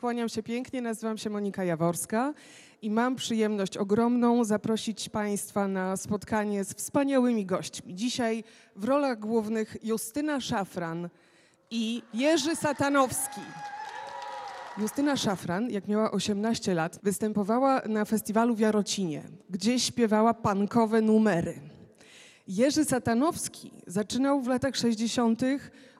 Kłaniam się pięknie, nazywam się Monika Jaworska i mam przyjemność ogromną zaprosić Państwa na spotkanie z wspaniałymi gośćmi. Dzisiaj w rolach głównych Justyna Szafran i Jerzy Satanowski. Justyna Szafran, jak miała 18 lat, występowała na festiwalu w Jarocinie, gdzie śpiewała pankowe numery. Jerzy Satanowski zaczynał w latach 60.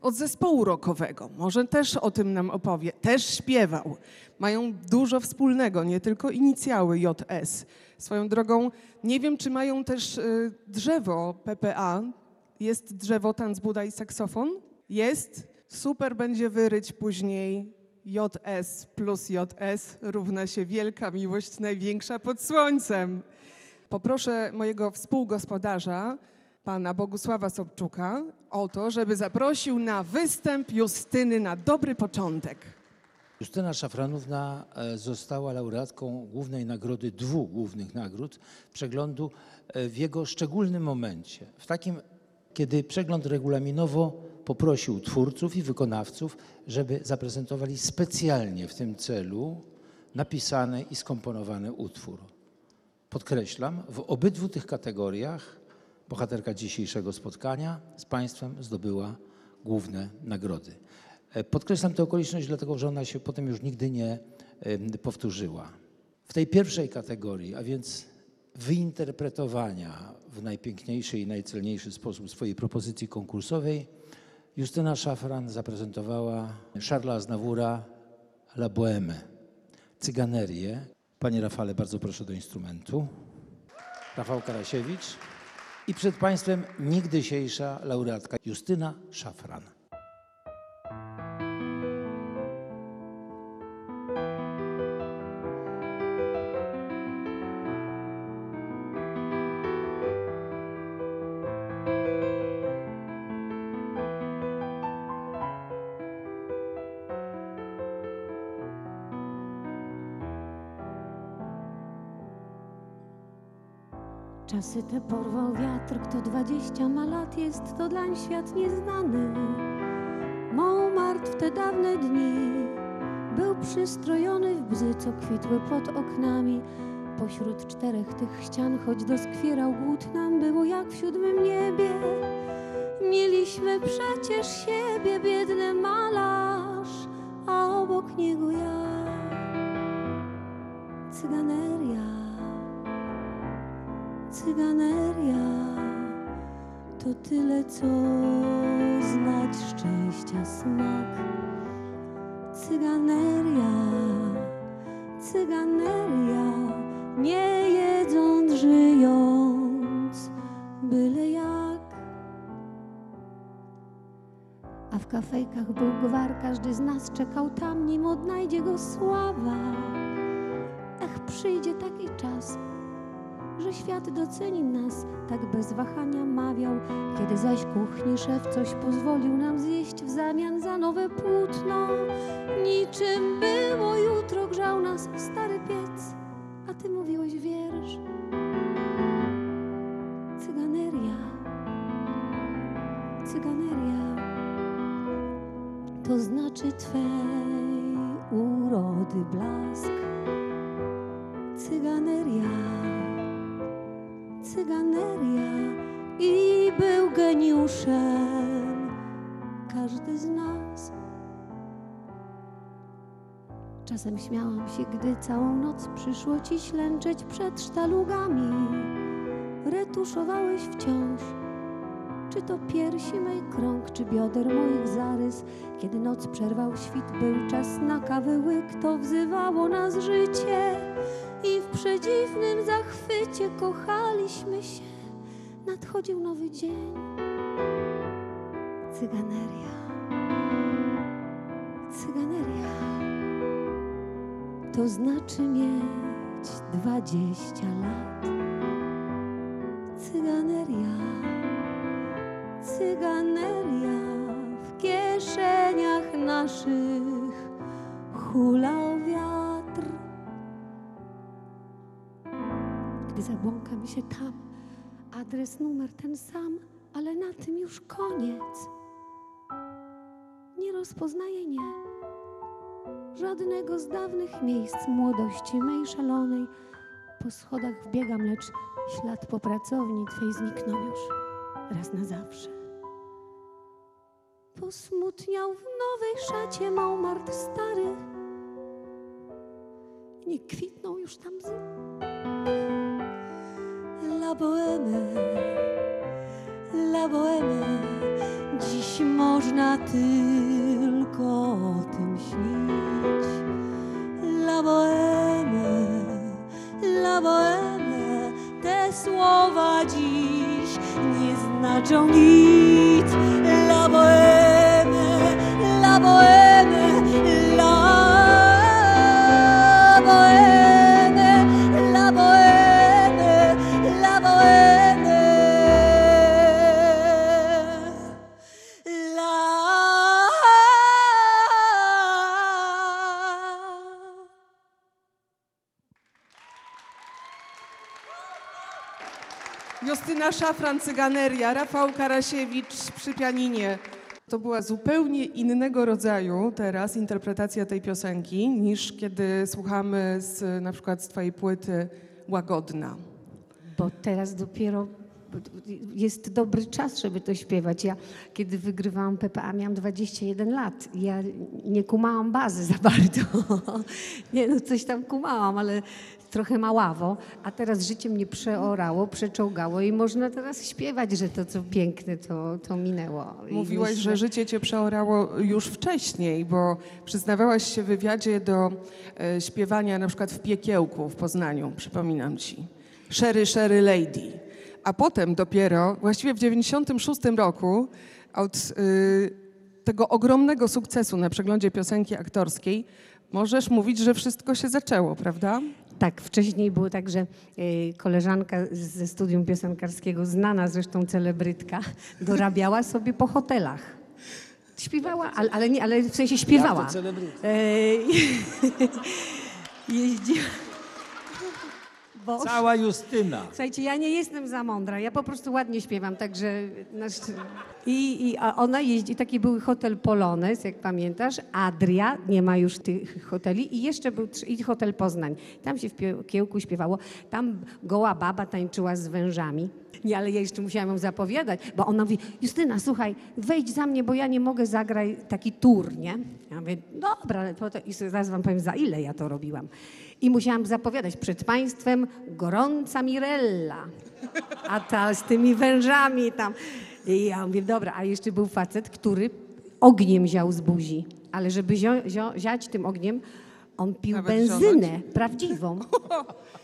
od zespołu rockowego. Może też o tym nam opowie. Też śpiewał. Mają dużo wspólnego, nie tylko inicjały JS. Swoją drogą, nie wiem, czy mają też y, drzewo PPA. Jest drzewo Tanc Buda i saksofon? Jest. Super będzie wyryć później JS plus JS równa się wielka miłość największa pod słońcem. Poproszę mojego współgospodarza, pana Bogusława Sobczuka, o to, żeby zaprosił na występ Justyny na dobry początek. Justyna Szafranówna e, została laureatką głównej nagrody, dwóch głównych nagród przeglądu e, w jego szczególnym momencie. W takim, kiedy przegląd regulaminowo poprosił twórców i wykonawców, żeby zaprezentowali specjalnie w tym celu napisany i skomponowany utwór. Podkreślam, w obydwu tych kategoriach bohaterka dzisiejszego spotkania z Państwem zdobyła główne nagrody. E, Podkreślam tę okoliczność, dlatego że ona się potem już nigdy nie em, powtórzyła. W tej pierwszej kategorii, a więc wyinterpretowania w najpiękniejszy i najcelniejszy sposób swojej propozycji konkursowej, Justyna Szafran zaprezentowała Charlesa Aznavoura La Bohème, cyganerię. Panie Rafale, bardzo proszę do instrumentu. Rafał Karasiewicz. I przed Państwem nigdysiejsza laureatka Justyna Szafran. Czasy te porwał wiatr, kto dwadzieścia ma lat, jest to dlań świat nieznany. Montmartre w te dawne dni był przystrojony w bzy, co kwitły pod oknami. Pośród czterech tych ścian, choć doskwierał głód, nam było jak w siódmym niebie. Mieliśmy przecież siebie, biedny malarz, cyganeria to tyle, co znać szczęścia smak. Cyganeria, cyganeria, nie jedząc, żyjąc, byle jak. A w kafejkach był gwar, każdy z nas czekał tam, nim odnajdzie go sława. Ech, przyjdzie taki czas, że świat doceni nas, tak bez wahania mawiał. Kiedy zaś kuchni szef coś pozwolił nam zjeść w zamian za nowe płótno, niczym było jutro grzał nas stary piec, a ty mówiłeś wiersz. Cyganeria, cyganeria, to znaczy twej urody blask. Cyganeria i był geniuszem każdy z nas. Czasem śmiałam się, gdy całą noc przyszło ci ślęczeć przed sztalugami. Retuszowałeś wciąż, czy to piersi mej krąg, czy bioder moich zarys. Kiedy noc przerwał świt, był czas na kawy łyk, to wzywało nas życie. I w przedziwnym zachwycie kochaliśmy się. Nadchodził nowy dzień. Cyganeria. Cyganeria. To znaczy mieć dwadzieścia lat. Cyganeria. Cyganeria. W kieszeniach naszych hulał się tam, adres, numer ten sam, ale na tym już koniec. Nie rozpoznaję, nie. żadnego z dawnych miejsc młodości mej szalonej. Po schodach wbiegam, lecz ślad po pracowni twej zniknął już raz na zawsze. Posmutniał w nowej szacie Montmartre stary. Nie kwitną już tam łzy. La boheme, la boheme, dziś można tylko o tym śnić. La boheme, la boheme, te słowa dziś nie znaczą nic. Justyna Szafran, Cyganeria, Rafał Karasiewicz przy pianinie. To była zupełnie innego rodzaju teraz interpretacja tej piosenki niż kiedy słuchamy z, na przykład z twojej płyty Łagodna. Bo teraz dopiero jest dobry czas, żeby to śpiewać. Ja, kiedy wygrywałam PPA, miałam 21 lat. Ja nie kumałam bazy za bardzo. Nie, no coś tam kumałam, ale trochę maławo. A teraz życie mnie przeorało, przeczołgało i można teraz śpiewać, że to, co piękne, to, to minęło. Mówiłaś, myślę- że życie cię przeorało już wcześniej, bo przyznawałaś się w wywiadzie do e, śpiewania na przykład w Piekiełku w Poznaniu, przypominam ci. Sherry, Sherry Lady. A potem dopiero, właściwie w 96 roku, od y, tego ogromnego sukcesu na przeglądzie piosenki aktorskiej, możesz mówić, że wszystko się zaczęło, prawda? Tak, wcześniej było tak, że e, koleżanka ze studium piosenkarskiego, znana zresztą celebrytka, dorabiała sobie po hotelach. Śpiewała, ale, ale, nie, ale w sensie śpiewała. Jak to celebrytka? E, jeździła. Bo, Cała Justyna. słuchajcie, ja nie jestem za mądra, ja po prostu ładnie śpiewam, także... Nasz, i, i, ona jeździ, taki był hotel Polones, jak pamiętasz, Adria, nie ma już tych hoteli i jeszcze był i hotel Poznań. Tam się w Kiełku śpiewało, tam goła baba tańczyła z wężami. Nie, ale ja jeszcze musiałam ją zapowiadać, bo ona mówi, Justyna, słuchaj, wejdź za mnie, bo ja nie mogę zagrać taki tour, nie? Ja mówię, dobra, ale to, i zaraz wam powiem, za ile ja to robiłam. I musiałam zapowiadać przed państwem gorąca Mirella, a ta z tymi wężami tam. I ja mówię, dobra, a jeszcze był facet, który ogniem ział z buzi, ale żeby zio, zio, ziać tym ogniem, on pił Nawet benzynę prawdziwą.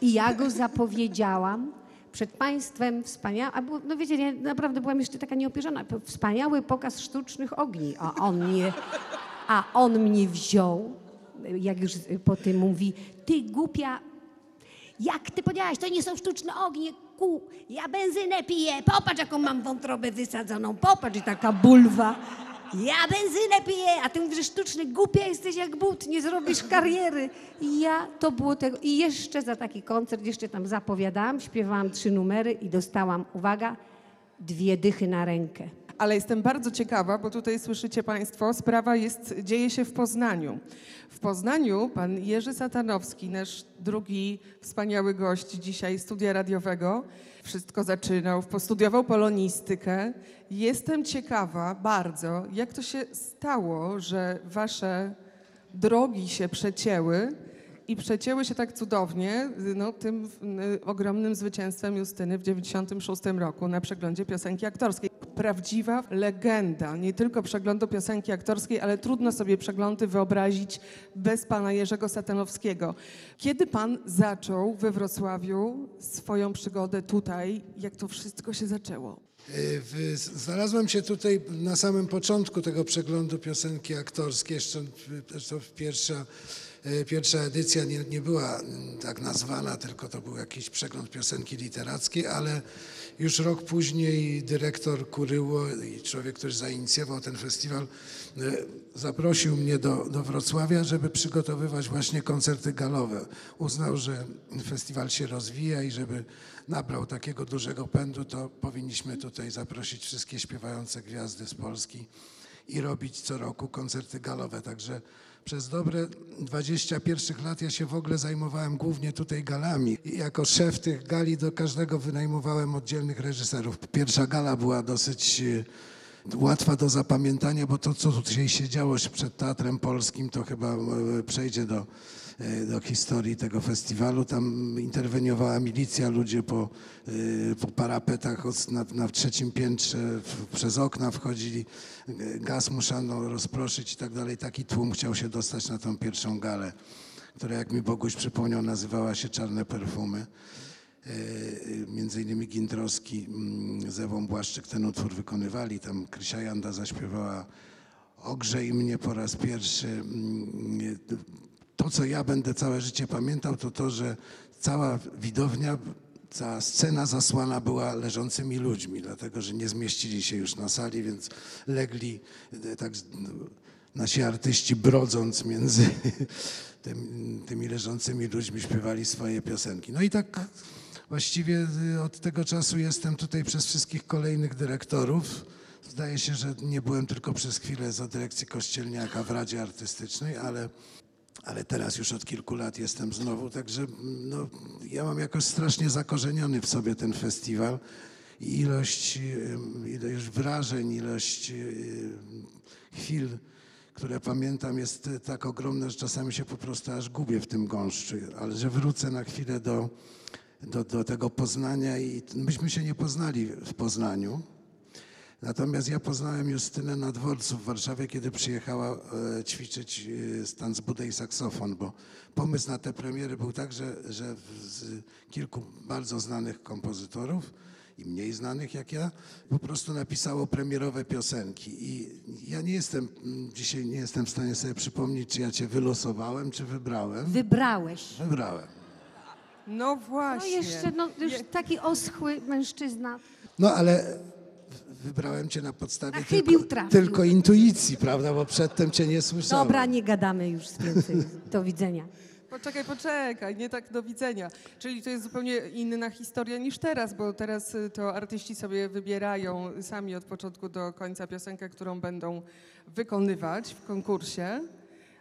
I ja go zapowiedziałam przed państwem wspaniały, a było, no wiecie, ja naprawdę byłam jeszcze taka nieopierzona, wspaniały pokaz sztucznych ogni, a on mnie, a on mnie wziął, jak już po tym mówi, ty głupia, jak ty powiedziałaś, to nie są sztuczne ognie, ku, ja benzynę piję, popatrz jaką mam wątrobę wysadzoną, popatrz i taka bulwa. Ja benzynę piję, a ty mówisz, że sztuczny, głupia jesteś jak but, nie zrobisz kariery. I ja, to było tego. I jeszcze za taki koncert, jeszcze tam zapowiadałam, śpiewałam trzy numery i dostałam, uwaga, dwie dychy na rękę. Ale jestem bardzo ciekawa, bo tutaj słyszycie Państwo, sprawa jest, dzieje się w Poznaniu. W Poznaniu pan Jerzy Satanowski, nasz drugi wspaniały gość dzisiaj studia radiowego, wszystko zaczynał, postudiował polonistykę. Jestem ciekawa bardzo, jak to się stało, że wasze drogi się przecięły i przecięły się tak cudownie no, tym y, ogromnym zwycięstwem Justyny w 96 roku na przeglądzie piosenki aktorskiej. Prawdziwa legenda, nie tylko przeglądu piosenki aktorskiej, ale trudno sobie przeglądy wyobrazić bez pana Jerzego Satanowskiego. Kiedy pan zaczął we Wrocławiu swoją przygodę tutaj, jak to wszystko się zaczęło? W- Znalazłem się tutaj na samym początku tego przeglądu piosenki aktorskiej. Jeszcze zresztą pierwsza, pierwsza edycja nie, nie była mm, tak nazwana, tylko to był jakiś przegląd piosenki literackiej, ale już rok później dyrektor Kuryło i człowiek, który zainicjował ten festiwal, y, zaprosił mnie do, do Wrocławia, żeby przygotowywać właśnie koncerty galowe. Uznał, że festiwal się rozwija i żeby nabrał takiego dużego pędu, to powinniśmy tutaj zaprosić wszystkie śpiewające gwiazdy z Polski i robić co roku koncerty galowe. Także przez dobre 20 pierwszych lat ja się w ogóle zajmowałem głównie tutaj galami. I jako szef tych gali do każdego wynajmowałem oddzielnych reżyserów. Pierwsza gala była dosyć e, łatwa do zapamiętania, bo to, co tutaj się działo przed Teatrem Polskim, to chyba e, przejdzie do, do historii tego festiwalu. Tam interweniowała milicja, ludzie po, e, po parapetach od- na, na trzecim piętrze przez okna wchodzili, e, gaz musiano rozproszyć i tak dalej. Taki tłum chciał się dostać na tą pierwszą galę, która, jak mi Boguś przypomniał, nazywała się Czarne Perfumy. E, Między innymi Gintrowski mm, z Ewą Błaszczyk ten utwór wykonywali. Tam Krysia Janda zaśpiewała Ogrzej mnie po raz pierwszy. To, co ja będę całe życie pamiętał, to to, że cała widownia, cała scena zasłana była leżącymi ludźmi, dlatego że nie zmieścili się już na sali, więc legli e, tak nasi artyści brodząc między tym, tymi leżącymi ludźmi śpiewali swoje piosenki. No i tak właściwie y, od tego czasu jestem tutaj przez wszystkich kolejnych dyrektorów. Zdaje się, że nie byłem tylko przez chwilę za dyrekcji Kościelniaka w Radzie Artystycznej, ale, ale teraz już od kilku lat jestem znowu, także no, ja mam jakoś strasznie zakorzeniony w sobie ten festiwal i ilość, ilość wrażeń, ilość chwil, które pamiętam, jest e, tak ogromne, że czasami się po prostu aż gubię w tym gąszczu, ale że wrócę na chwilę do, do, do tego Poznania i myśmy się nie poznali w Poznaniu. Natomiast ja poznałem Justynę na dworcu w Warszawie, kiedy przyjechała e, ćwiczyć e, stan z budę i saksofon, bo pomysł na te premiery był tak, że, że z kilku bardzo znanych kompozytorów i mniej znanych jak ja, po prostu napisało premierowe piosenki. I ja nie jestem, dzisiaj nie jestem w stanie sobie przypomnieć, czy ja cię wylosowałem, czy wybrałem. Wybrałeś. Wybrałem. No No właśnie. jeszcze, no już taki oschły mężczyzna. No ale wybrałem cię na podstawie Na chybił tylko, trafił. tylko intuicji, prawda? Bo przedtem cię nie słyszałem. Dobra, nie gadamy już więcej. Do widzenia. Poczekaj, poczekaj, nie tak do widzenia. Czyli to jest zupełnie inna historia niż teraz, bo teraz y, to artyści sobie wybierają sami od początku do końca piosenkę, którą będą wykonywać w konkursie,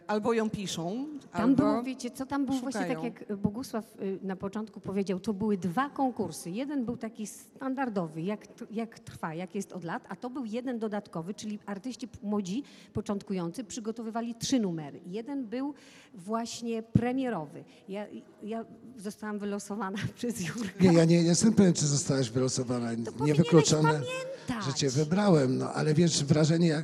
albo ją piszą, Tam albo... było, wiecie co, tam był właśnie tak szukają. jak Bogusław y, na początku powiedział, to były dwa konkursy. Jeden był taki standardowy, jak, jak trwa, jak jest od lat, a to był jeden dodatkowy, czyli artyści młodzi, początkujący przygotowywali trzy numery. Jeden był właśnie premierowy. Ja, ja zostałam wylosowana przez Jurka. Nie, ja nie jestem pewien, czy zostałaś wylosowana. Niewykluczone, pamiętać. że cię wybrałem. No, ale wiesz, wrażenie,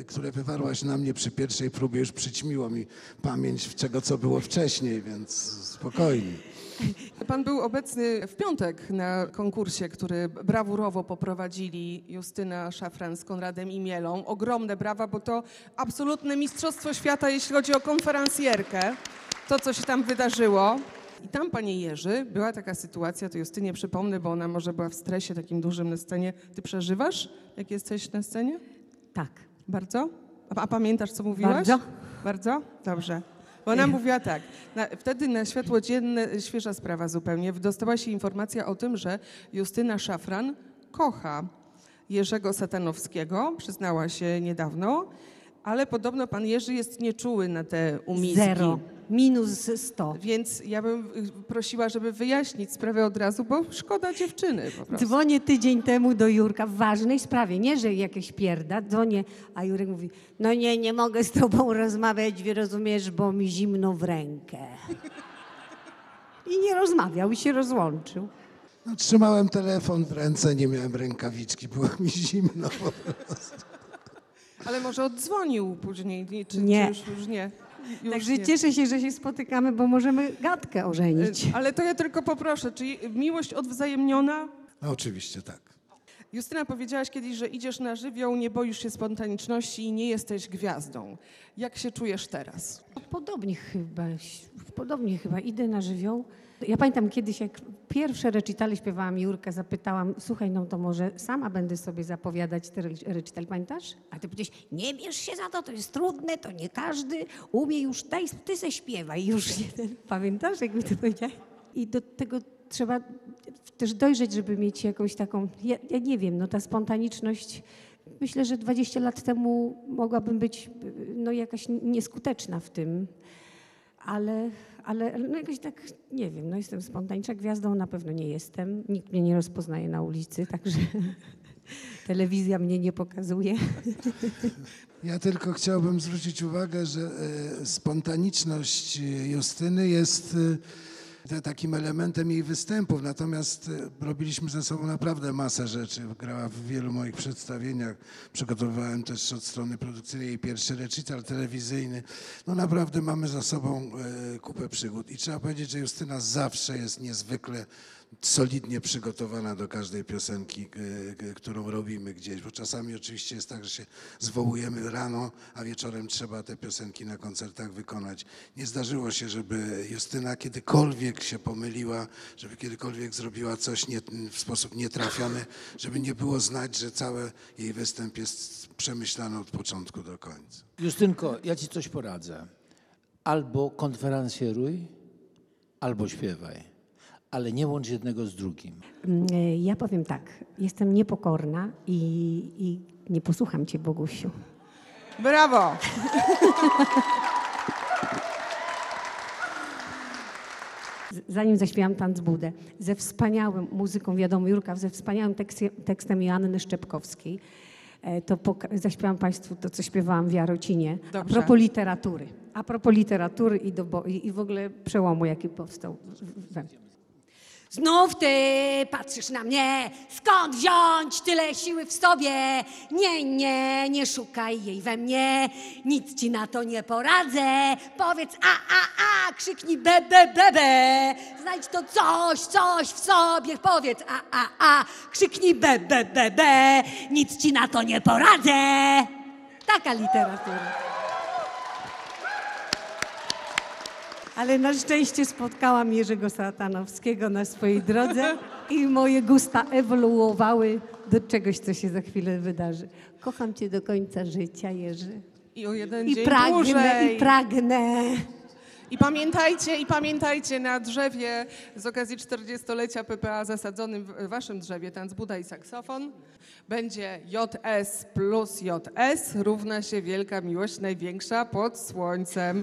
y, które wywarłaś na mnie przy pierwszej próbie, już przyćmiło mi pamięć czego, co było wcześniej, więc spokojnie. Pan był obecny w piątek na konkursie, który brawurowo poprowadzili Justyna Szafran z Konradem i Mielą. Ogromne brawa, bo to absolutne mistrzostwo świata, jeśli chodzi o konferencjerkę. To, co się tam wydarzyło. I tam, panie Jerzy, była taka sytuacja, to Justynie przypomnę, bo ona może była w stresie takim dużym na scenie. Ty przeżywasz, jak jesteś na scenie? Tak. Bardzo? A, a pamiętasz, co mówiłaś? Bardzo. Bardzo? Dobrze. Bo ona mówiła tak, na, wtedy na światło dzienne, świeża sprawa zupełnie, dostała się informacja o tym, że Justyna Szafran kocha Jerzego Satanowskiego, przyznała się niedawno, ale podobno pan Jerzy jest nieczuły na te umizgi. Zero. Minus 100. Więc ja bym y, prosiła, żeby wyjaśnić sprawę od razu, bo szkoda dziewczyny po prostu. Dzwonię tydzień temu do Jurka w ważnej sprawie, nie że jakieś pierda, dzwonię, a Jurek mówi, no nie, nie mogę z tobą rozmawiać, rozumiesz, bo mi zimno w rękę. I nie rozmawiał i się rozłączył. No, trzymałem telefon w ręce, nie miałem rękawiczki, było mi zimno. Ale może oddzwonił później, nie, czy, Nie. czy już, już nie? Już Także nie. cieszę się, że się spotykamy, bo możemy gadkę ożenić. Y, Ale to ja tylko poproszę, czy miłość odwzajemniona? No, oczywiście tak. Justyna, powiedziałaś kiedyś, że idziesz na żywioł, nie boisz się spontaniczności i nie jesteś gwiazdą. Jak się czujesz teraz? Podobnie chyba, podobnie chyba idę na żywioł. Ja pamiętam kiedyś, jak pierwsze recitale śpiewałam Jurka, zapytałam, słuchaj, no to może sama będę sobie zapowiadać te recitale, pamiętasz? A ty powiedziałeś, nie bierz się za to, to jest trudne, to nie każdy umie już, daj, ty se śpiewaj. Już jeden, pamiętasz, jak mi to powiedziałeś? I do tego trzeba też dojrzeć, żeby mieć jakąś taką, ja, ja nie wiem, no ta spontaniczność myślę, że 20 lat temu mogłabym być no, jakaś nieskuteczna w tym, ale, ale no jakoś tak, nie wiem, no jestem spontaniczna gwiazdą, na pewno nie jestem. Nikt mnie nie rozpoznaje na ulicy, także telewizja mnie nie pokazuje. Ja tylko chciałbym zwrócić uwagę, że e, spontaniczność e, Justyny jest e, takim elementem jej występów, natomiast e, robiliśmy ze sobą naprawdę masę rzeczy. Grała w wielu moich przedstawieniach. Przygotowywałem też od strony produkcyjnej jej pierwszy recital telewizyjny. No naprawdę mamy za sobą e, kupę przygód i trzeba powiedzieć, że Justyna zawsze jest niezwykle solidnie przygotowana do każdej piosenki, e, k- którą robimy gdzieś, bo czasami oczywiście jest tak, że się zwołujemy rano, a wieczorem trzeba te piosenki na koncertach wykonać. Nie zdarzyło się, żeby Justyna kiedykolwiek się pomyliła, żeby kiedykolwiek zrobiła coś nie, w sposób nietrafiony, żeby nie było znać, że cały jej występ jest przemyślany od początku do końca. Justynko, ja ci coś poradzę. Albo konferencjeruj, albo śpiewaj. Ale nie łącz jednego z drugim. Mm, e, Ja powiem tak, jestem niepokorna i, i nie posłucham cię, Bogusiu. Brawo! Zanim zaśpiewam Tanc Budę, ze wspaniałym muzyką, wiadomo, Jurka, ze wspaniałym tekstie, tekstem Joanny Szczepkowskiej, e, to poka- zaśpiewam Państwu to, co śpiewałam w Jarocinie. A Dobrze. propos literatury. A propos literatury i, do, bo- i, w ogóle przełomu, jaki powstał we. Znów ty patrzysz na mnie, skąd wziąć tyle siły w sobie? Nie, nie, nie szukaj jej we mnie, nic ci na to nie poradzę. Powiedz a, a, a, krzyknij be, be, be, be. Znajdź to coś, coś w sobie, powiedz a, a, a, krzyknij be, be, be, be. Nic ci na to nie poradzę. Taka literatura. Ale na szczęście spotkałam Jerzego Satanowskiego na swojej drodze i moje gusta ewoluowały do czegoś, co się za chwilę wydarzy. Kocham cię do końca życia, Jerzy. I o jeden I dzień pragnę, dłużej. i pragnę. I pamiętajcie, i pamiętajcie na drzewie z okazji 40-lecia PPA zasadzonym w waszym drzewie tanc Buda i saksofon będzie JS plus JS równa się wielka miłość największa pod słońcem.